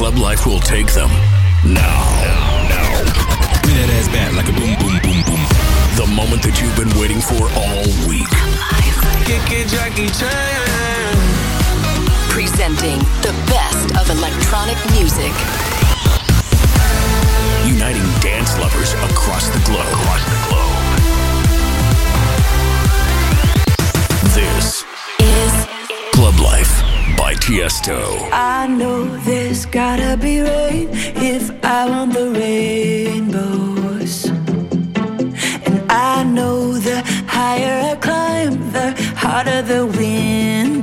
Club Life will take them. Now. Now. Bring that ass back like a boom, boom, boom, boom. The moment that you've been waiting for all week. Jackie Chan. Presenting the best of electronic music. Uniting dance lovers across the globe. Across the globe. This Is Club Life by Tiesto. I know there's gotta be rain if I want the rainbows. And I know the higher I climb, the harder the wind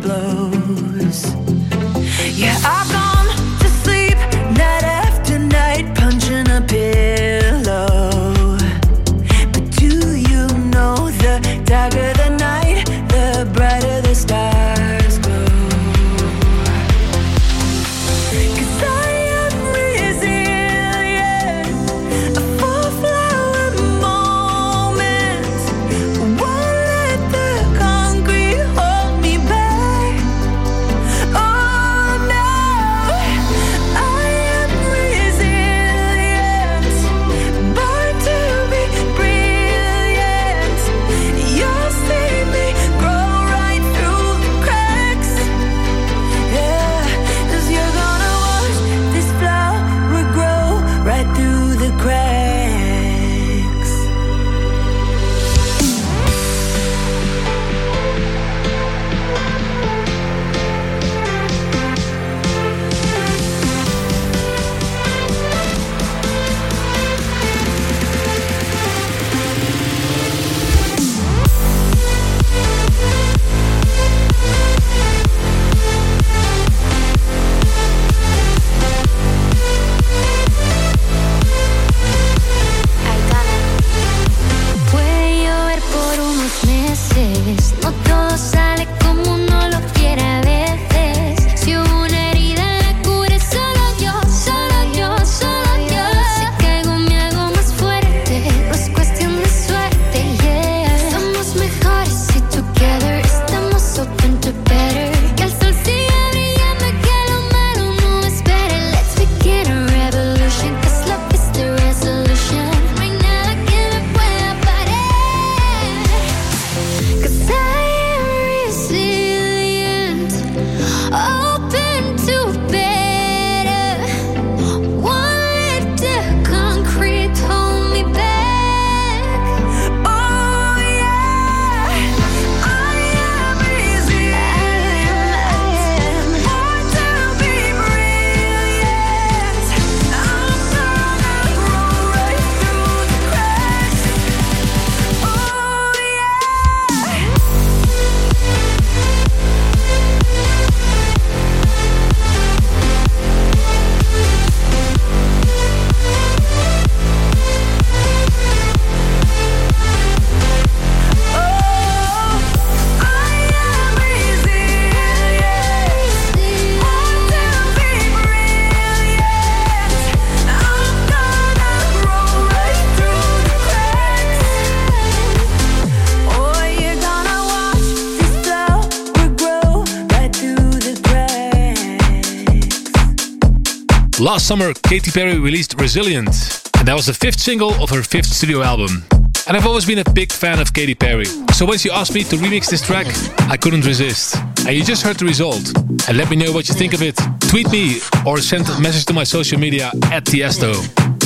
Last summer, Katy Perry released Resilient, and that was the fifth single of her fifth studio album. And I've always been a big fan of Katy Perry, so when she asked me to remix this track, I couldn't resist. And you just heard the result. And let me know what you think of it. Tweet me or send a message to my social media at Tiesto.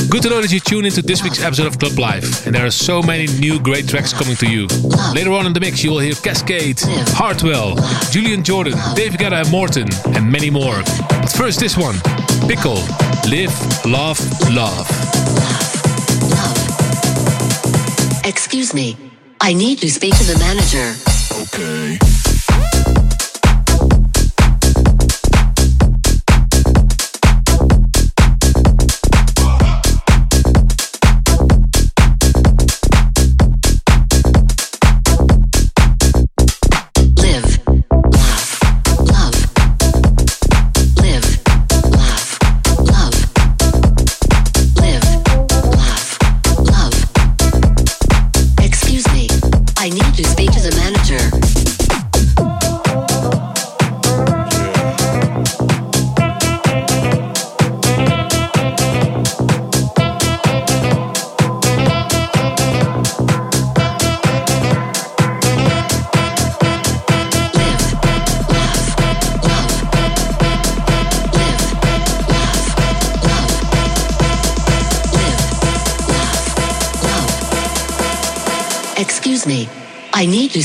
Good to know that you tune into this week's episode of Club Life, and there are so many new great tracks coming to you. Later on in the mix, you will hear Kaskade, Hardwell, Julian Jordan, Dave Guetta and Morten, and many more. But first, this one Pickle, Live, Love, Love. Excuse me. I need to speak to the manager. Okay.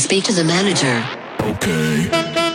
Speak to the manager. Okay.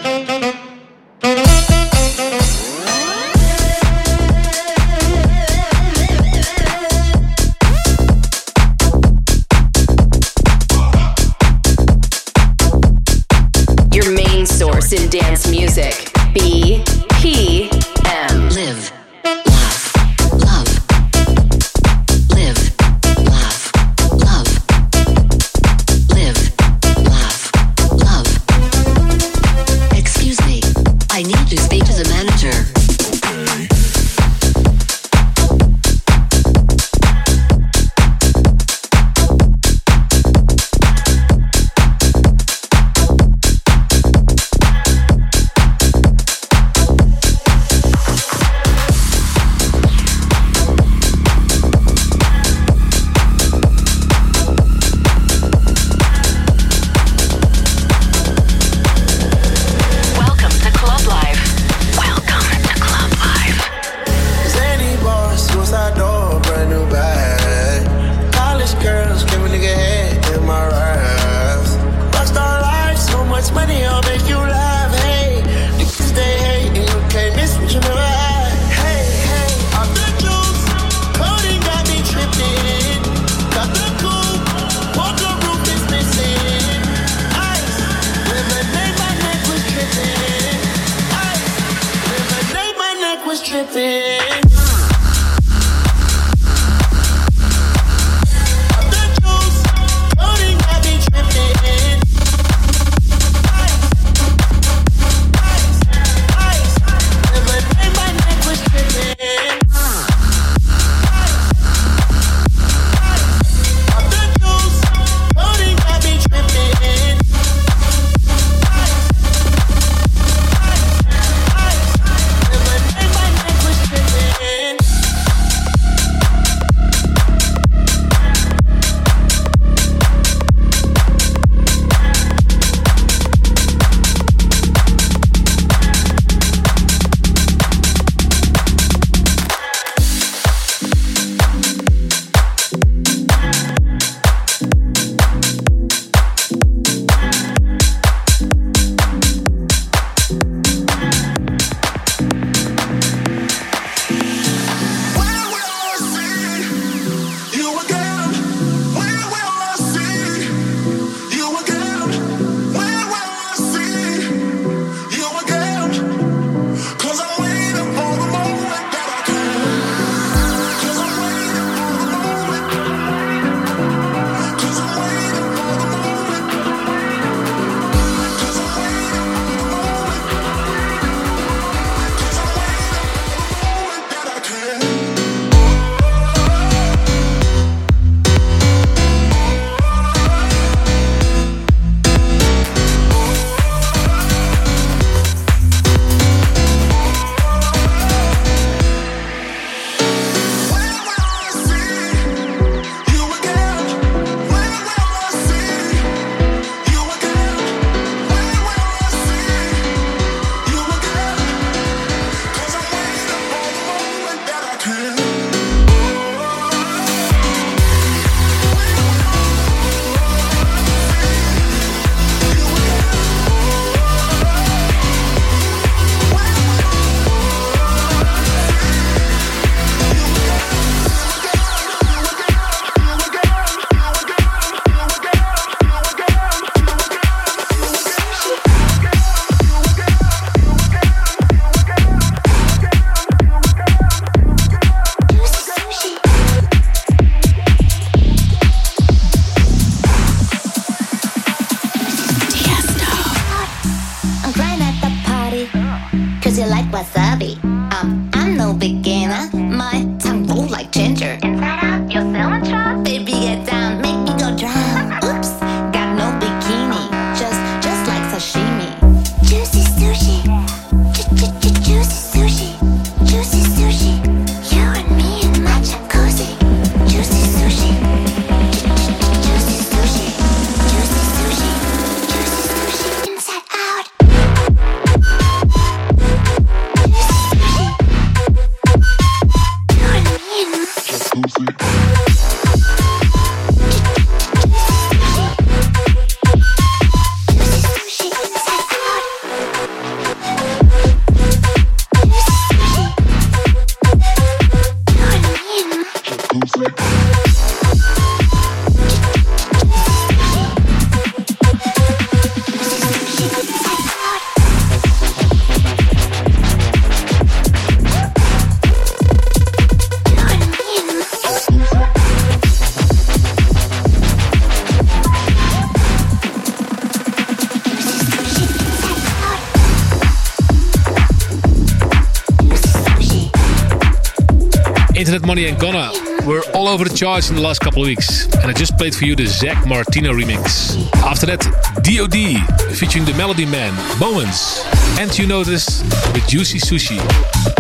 Internet Money and Gunna were all over the charts in the last couple of weeks. And I just played for you the Zack Martino remix. After that, DOD featuring the Melody Men, Bowens, And you this with Juicy Sushi.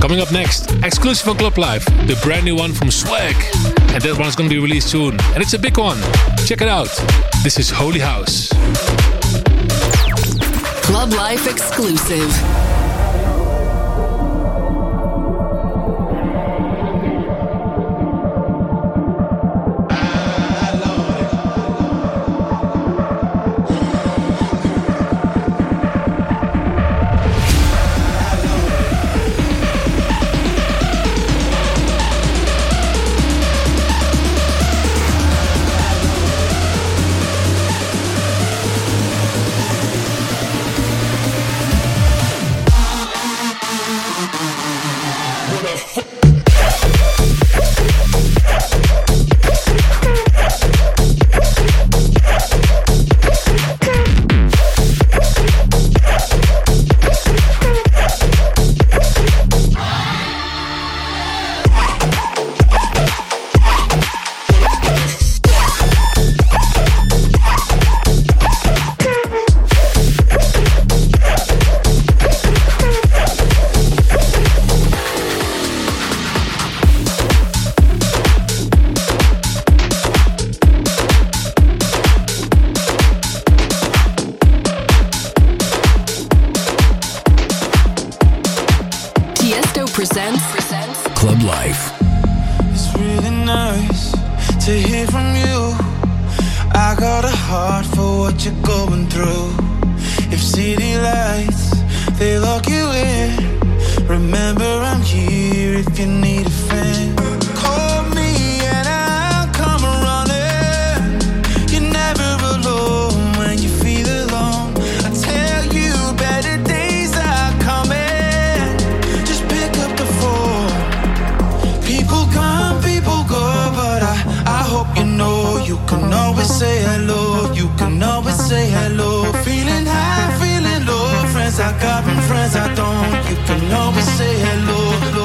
Coming up next, exclusive on Club Life, the brand new one from SWACQ. And that one's gonna be released soon. And it's a big one. Check it out. This is Holy House. Club Life exclusive. I got a heart for what you're going through. If city lights, they lock you in. Remember, I'm here if You can always say hello, hello, hello, hello.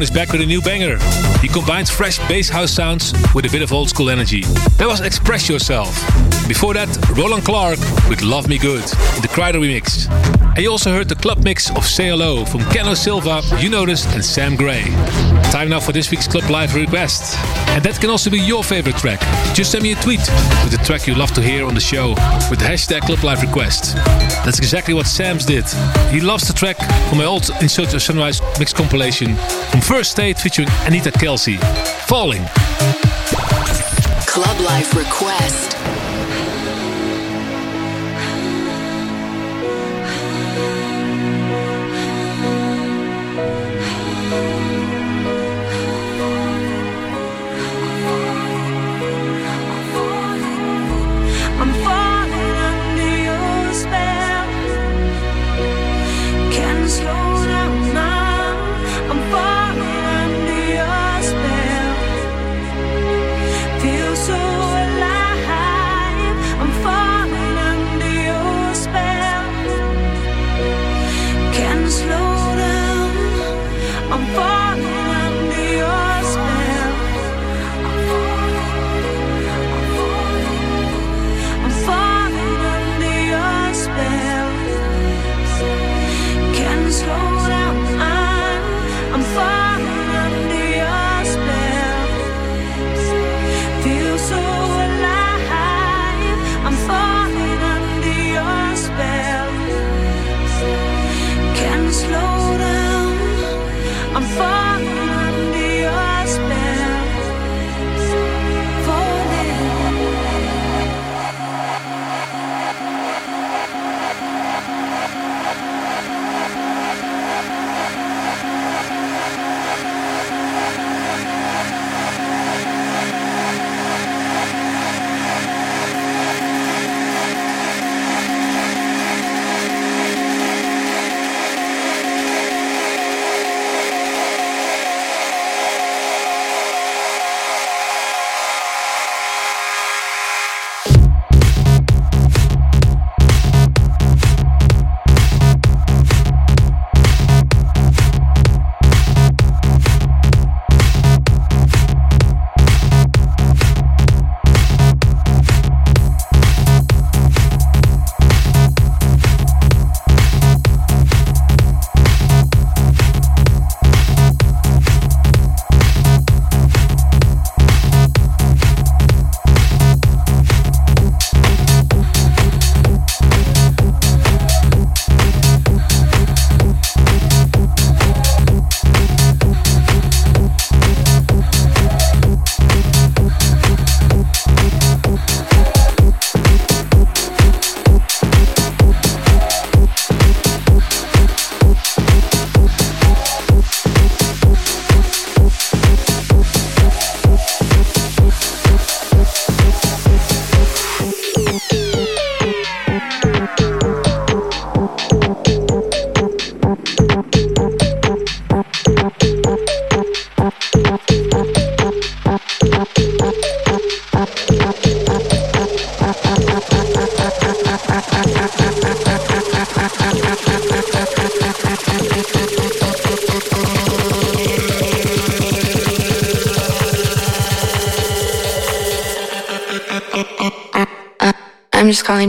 Rezone is back with a new banger. He combines fresh bass house sounds with a bit of old school energy. That was Express Yourself. Before that, Roland Clark with Love Me Good, the Kryder remix. And you also heard the club mix of Say Hello from Keanu Silva, YOUNOTUS, and Sam Gray. Time now for this week's Club Live request. And that can also be your favorite track. Just send me a tweet with the track you love to hear on the show with the hashtag Club Live Request. That's exactly what Sam's did. He loves the track from my old In Search of Sunrise mix compilation from First State featuring Anita Kelsey. Falling. Club Life Request.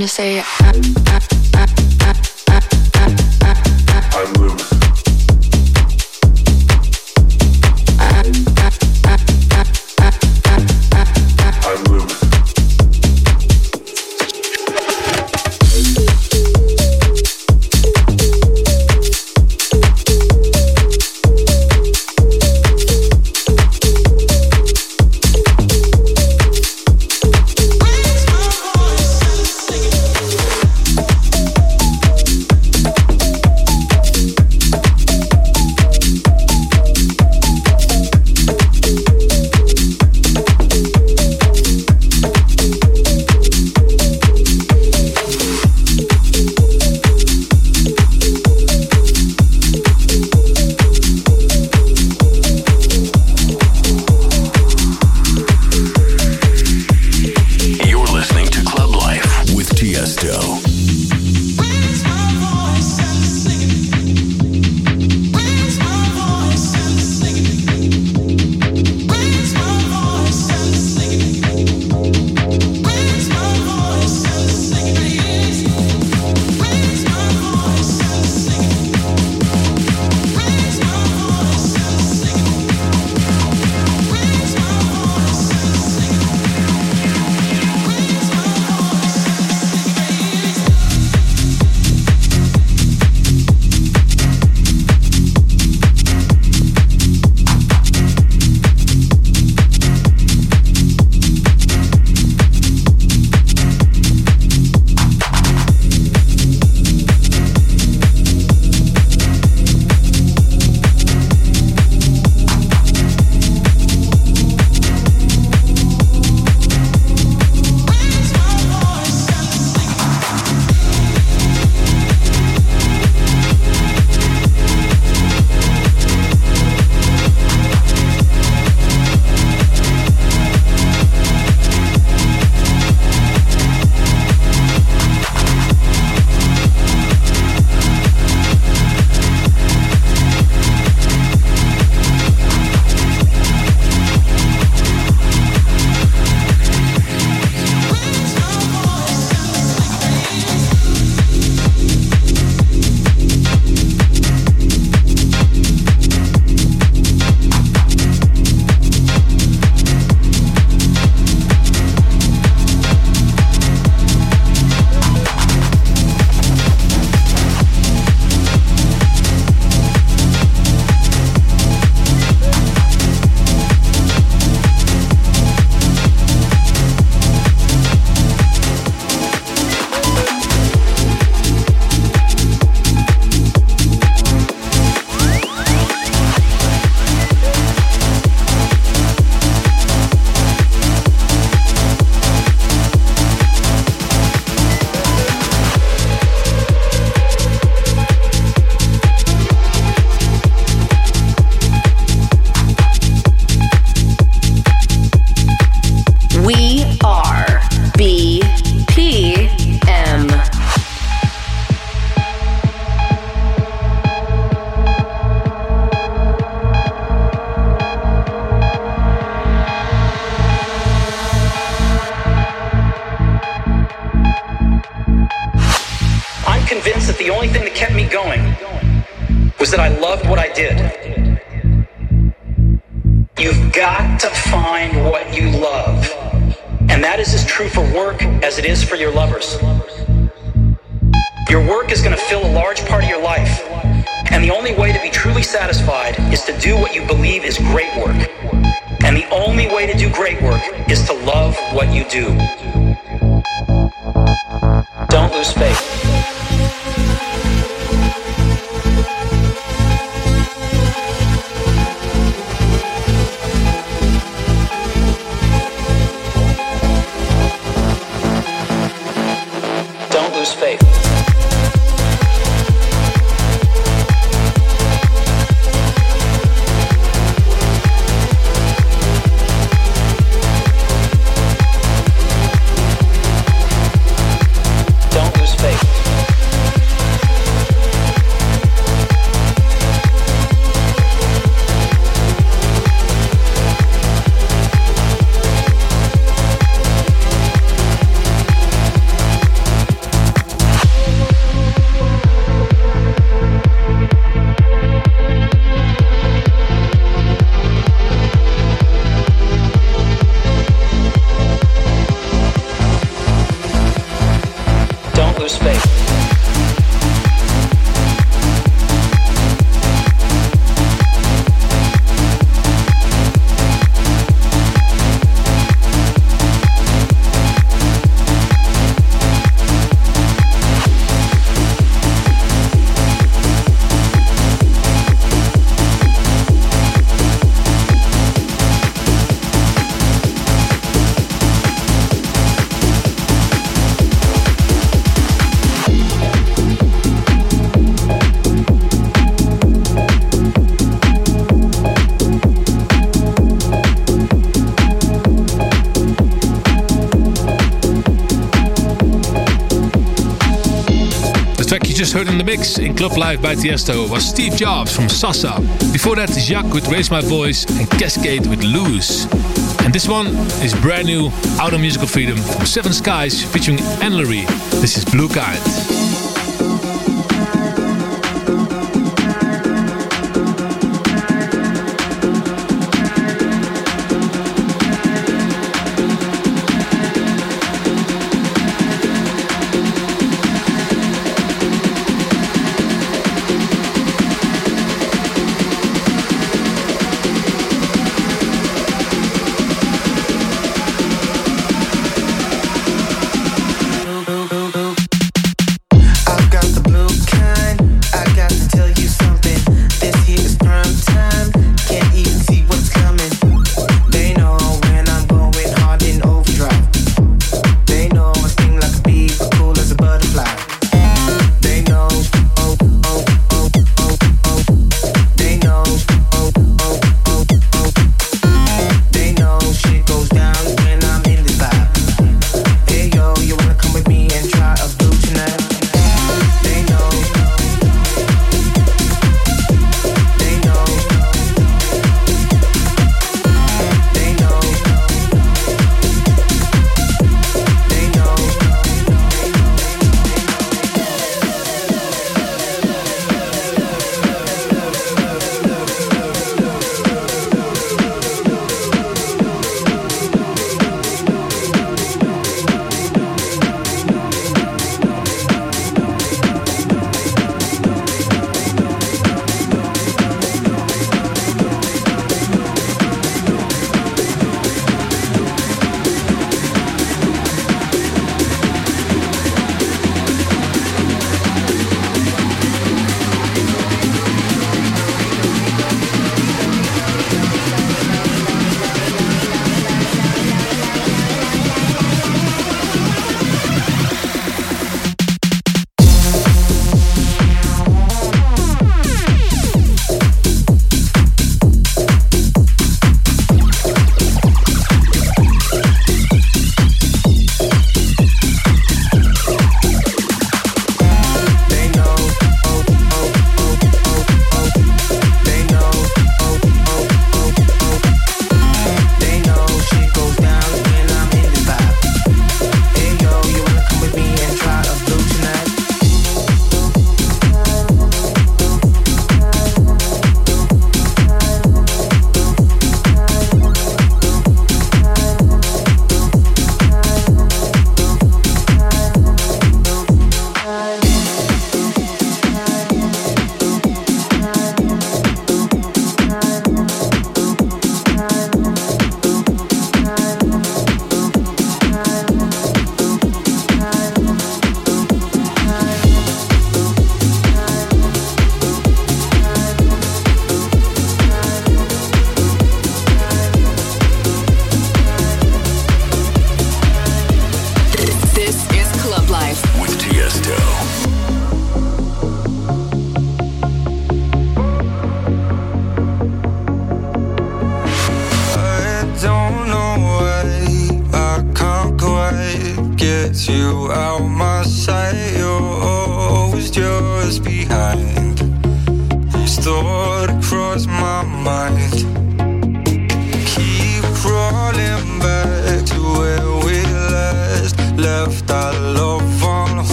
To say. in Club Life by Tiesto was Steve Jobs from Sassa. Before that, Jacq with Raise My Voice and Kaskade with Lewis. And this one is brand new, out of Musical Freedom from Seven Skies featuring Anne This is Blue Kind.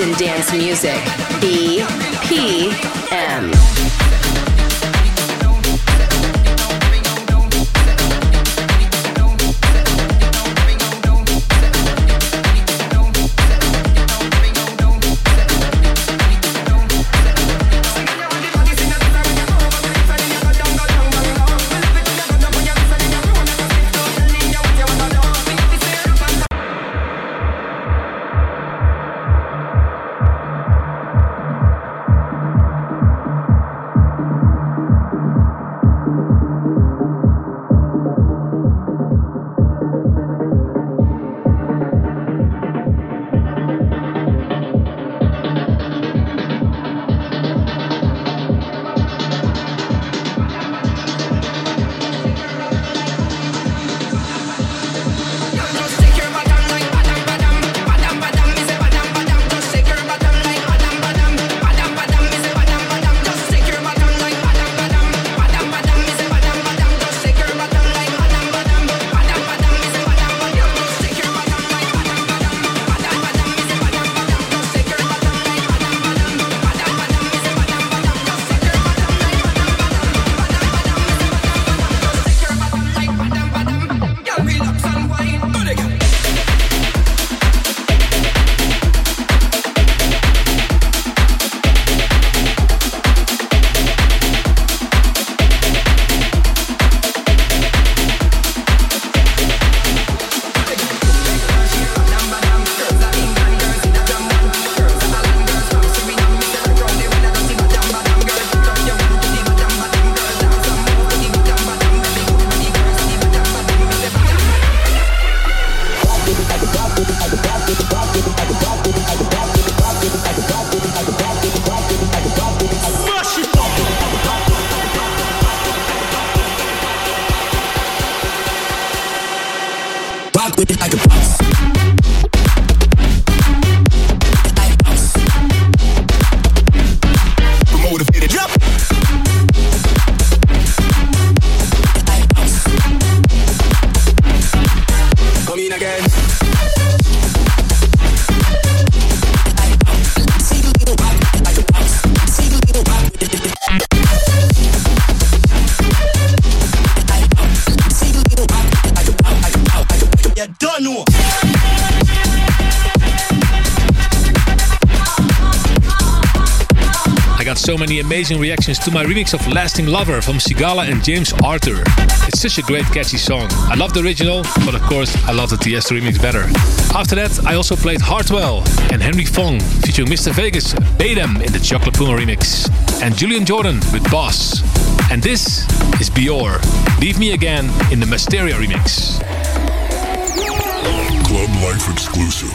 In dance music. BPM. Amazing reactions to my remix of Lasting Lover from Sigala and James Arthur. It's such a great catchy song. I love the original, but of course I love the Tiesto remix better. After that, I also played Hardwell and Henry Fong featuring Mr. Vegas, Badam in the Chocolate Puma remix, and Julian Jordan with Boss. And this is BYOR, Leave Me Again in the MASTERIA remix. Club Life exclusive.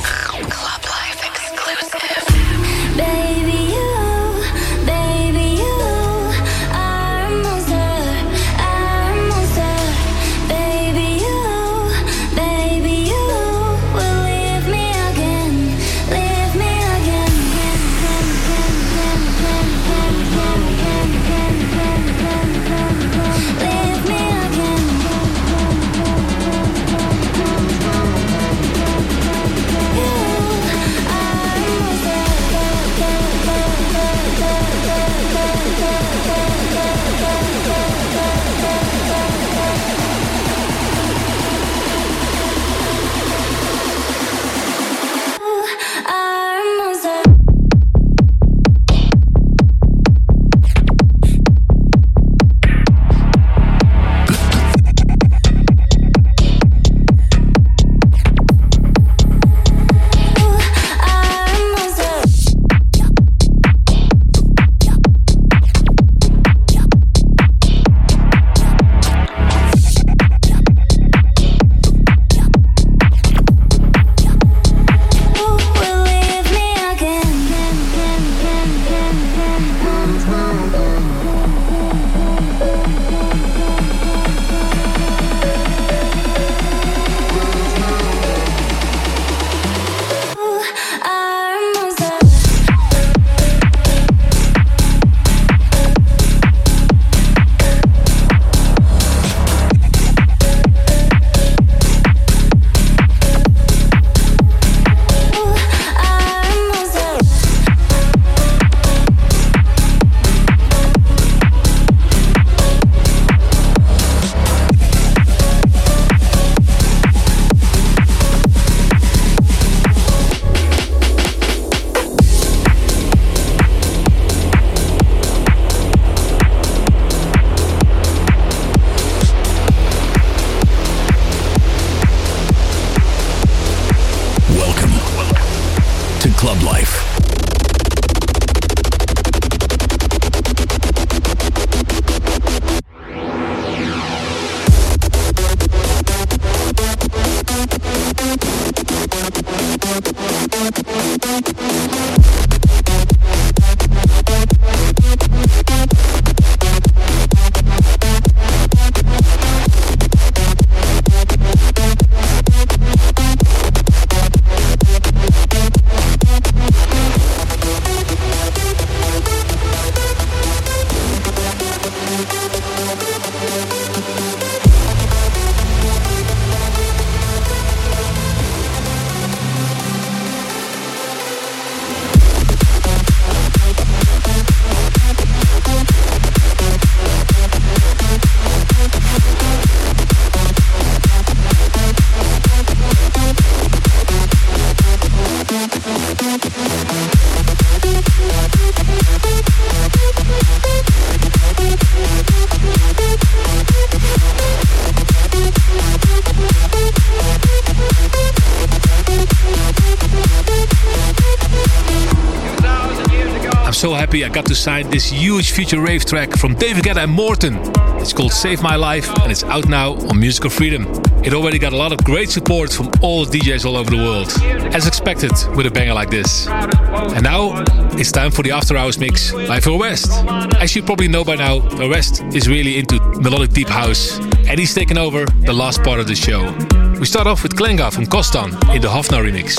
Got to sign this huge future rave track from David Guetta and Morten. It's called Save My Life and it's out now on Musical Freedom. It already got a lot of great support from all DJs all over the world, as expected with a banger like this. And now it's time for the After Hours mix by Phil West. As you probably know by now, Phil West is really into melodic deep house and he's taken over the last part of the show. We start off with Klanga from Gostan in the Hofnar remix.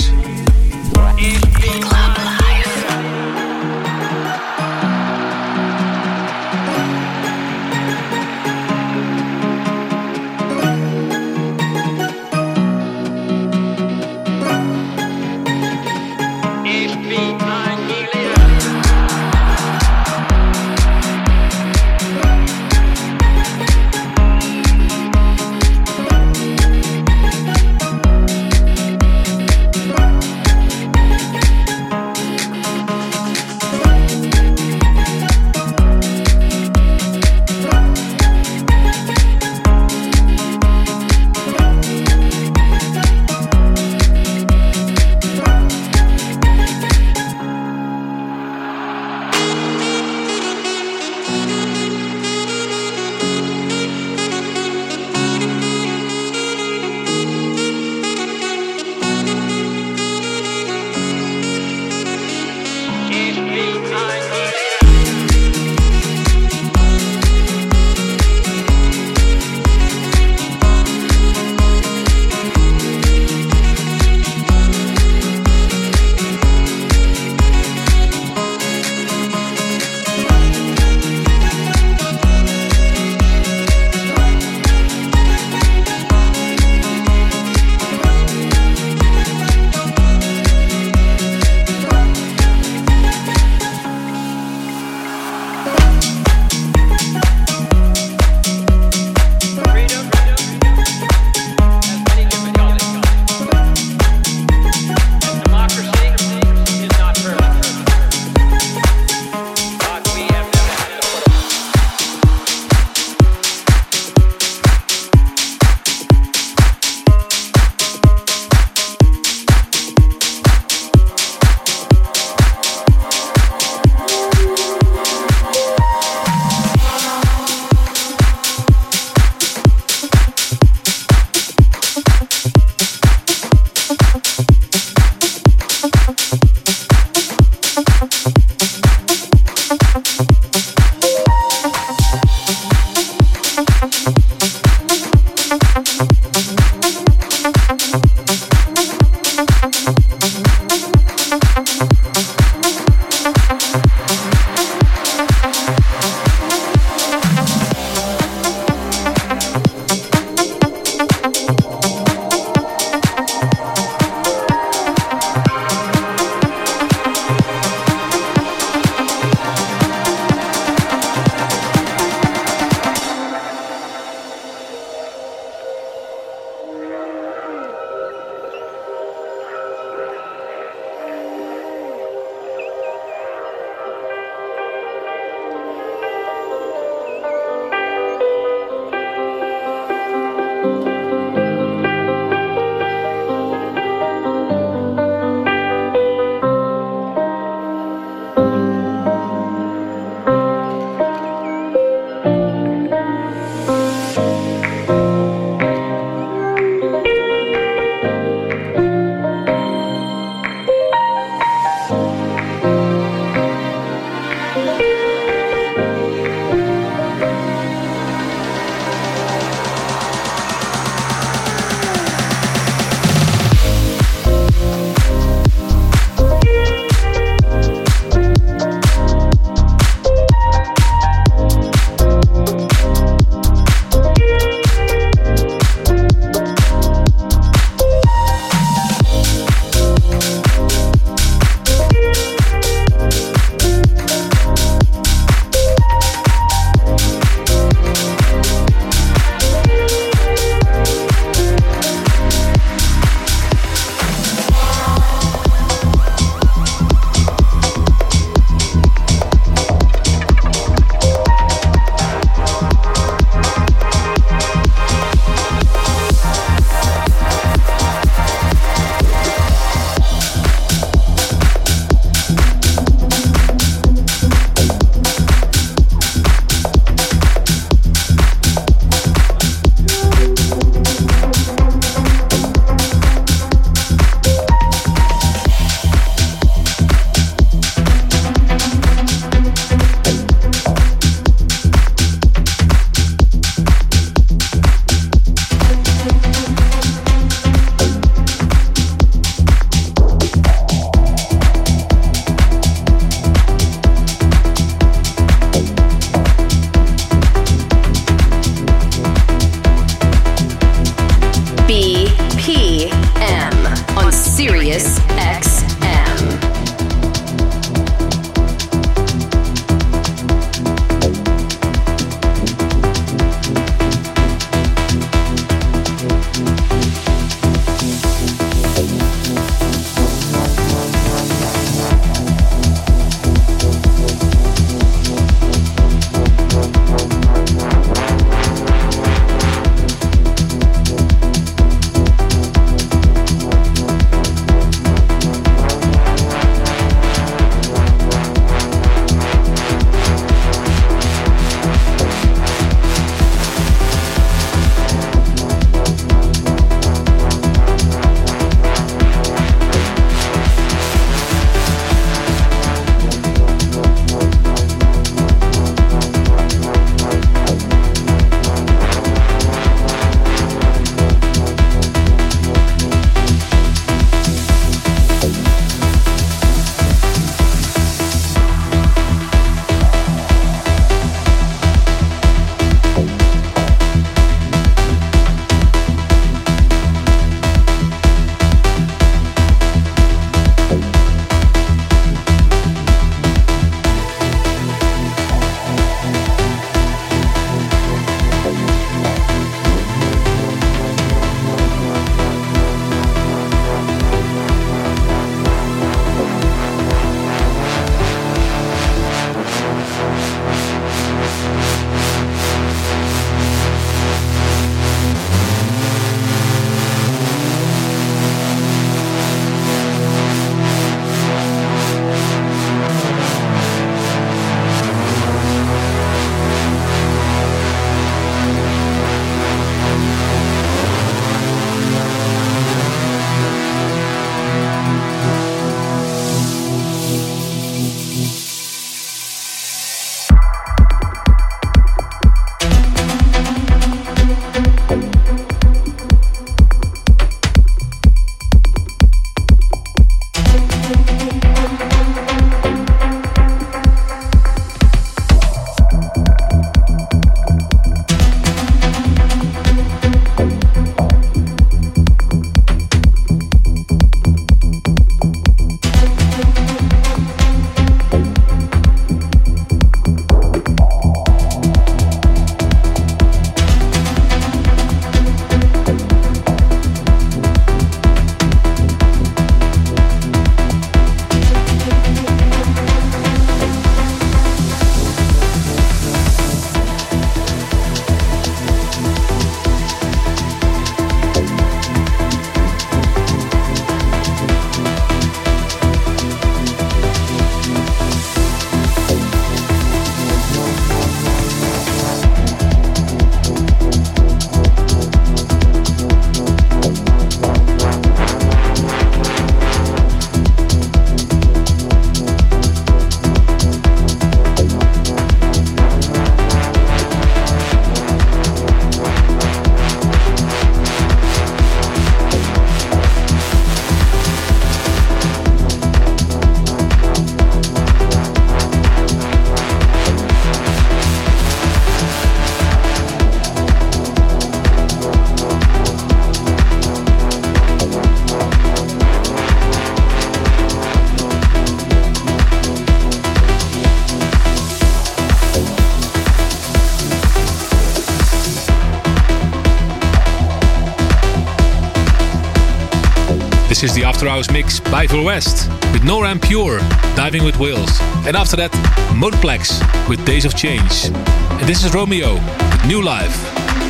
After Hours mix by Phil West with Nora En Pure, Diving with Whales. And after that, Modeplex with Days of Change. And this is Romeo with New Life.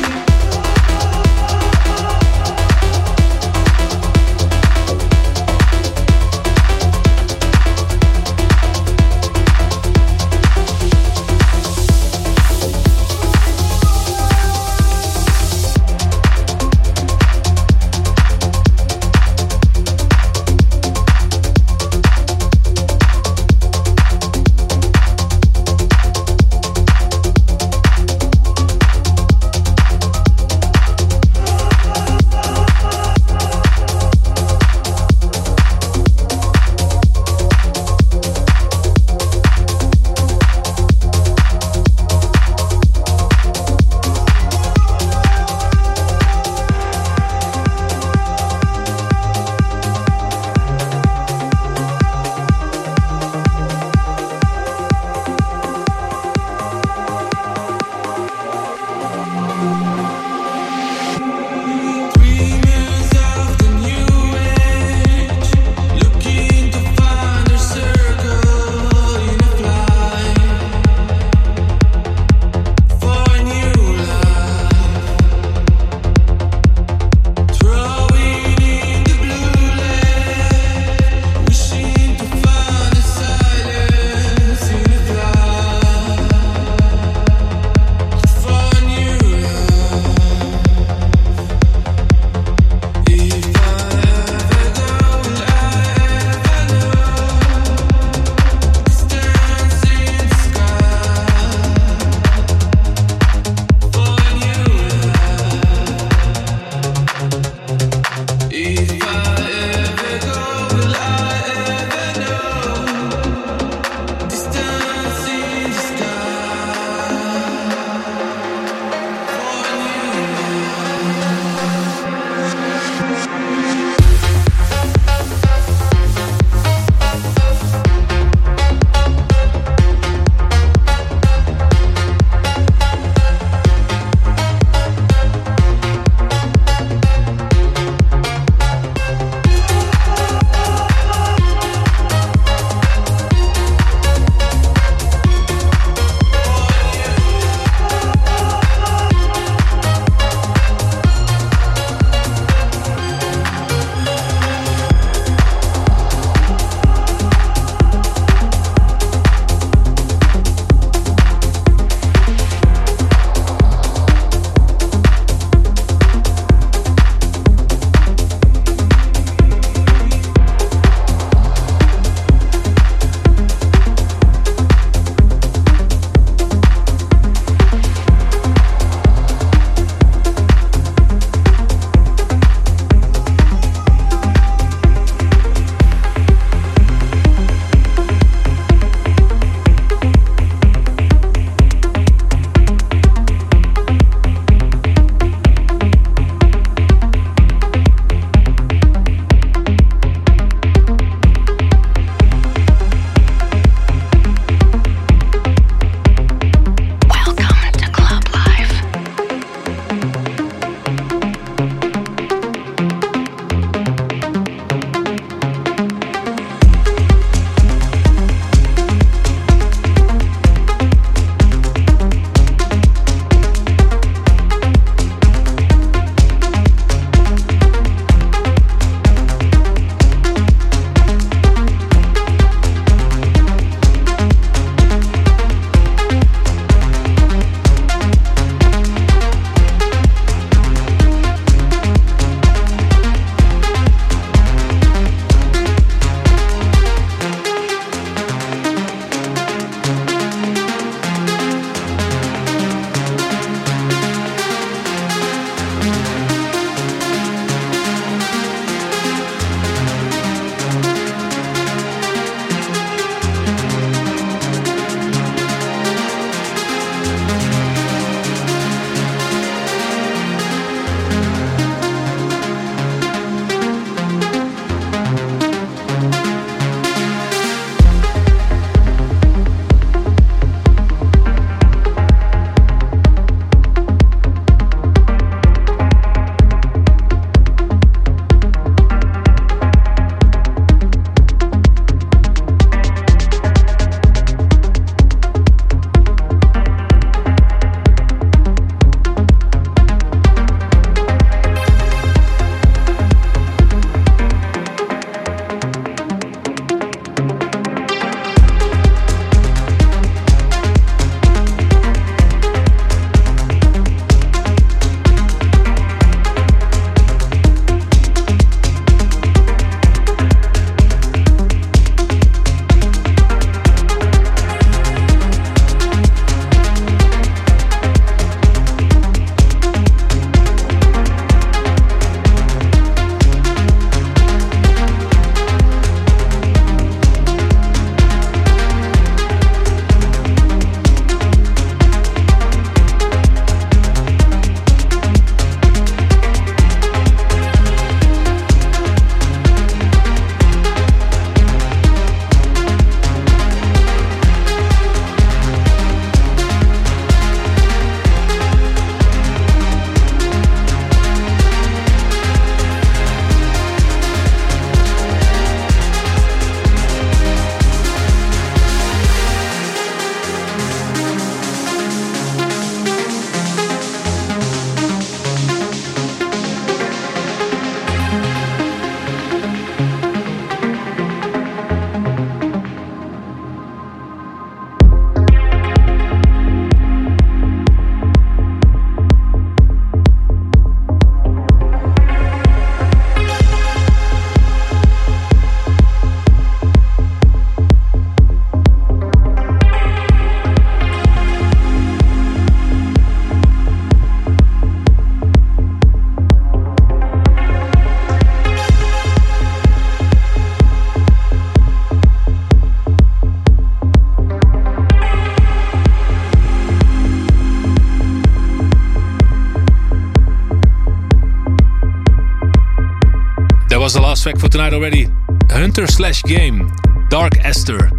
Was the last track for tonight already. Hunter slash Game, Dark Aster.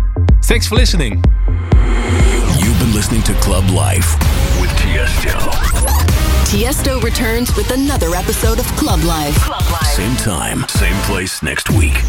Thanks for listening. You've been listening to Club Life with Tiesto. Tiesto returns with another episode of Club Life. Same time, same place next week.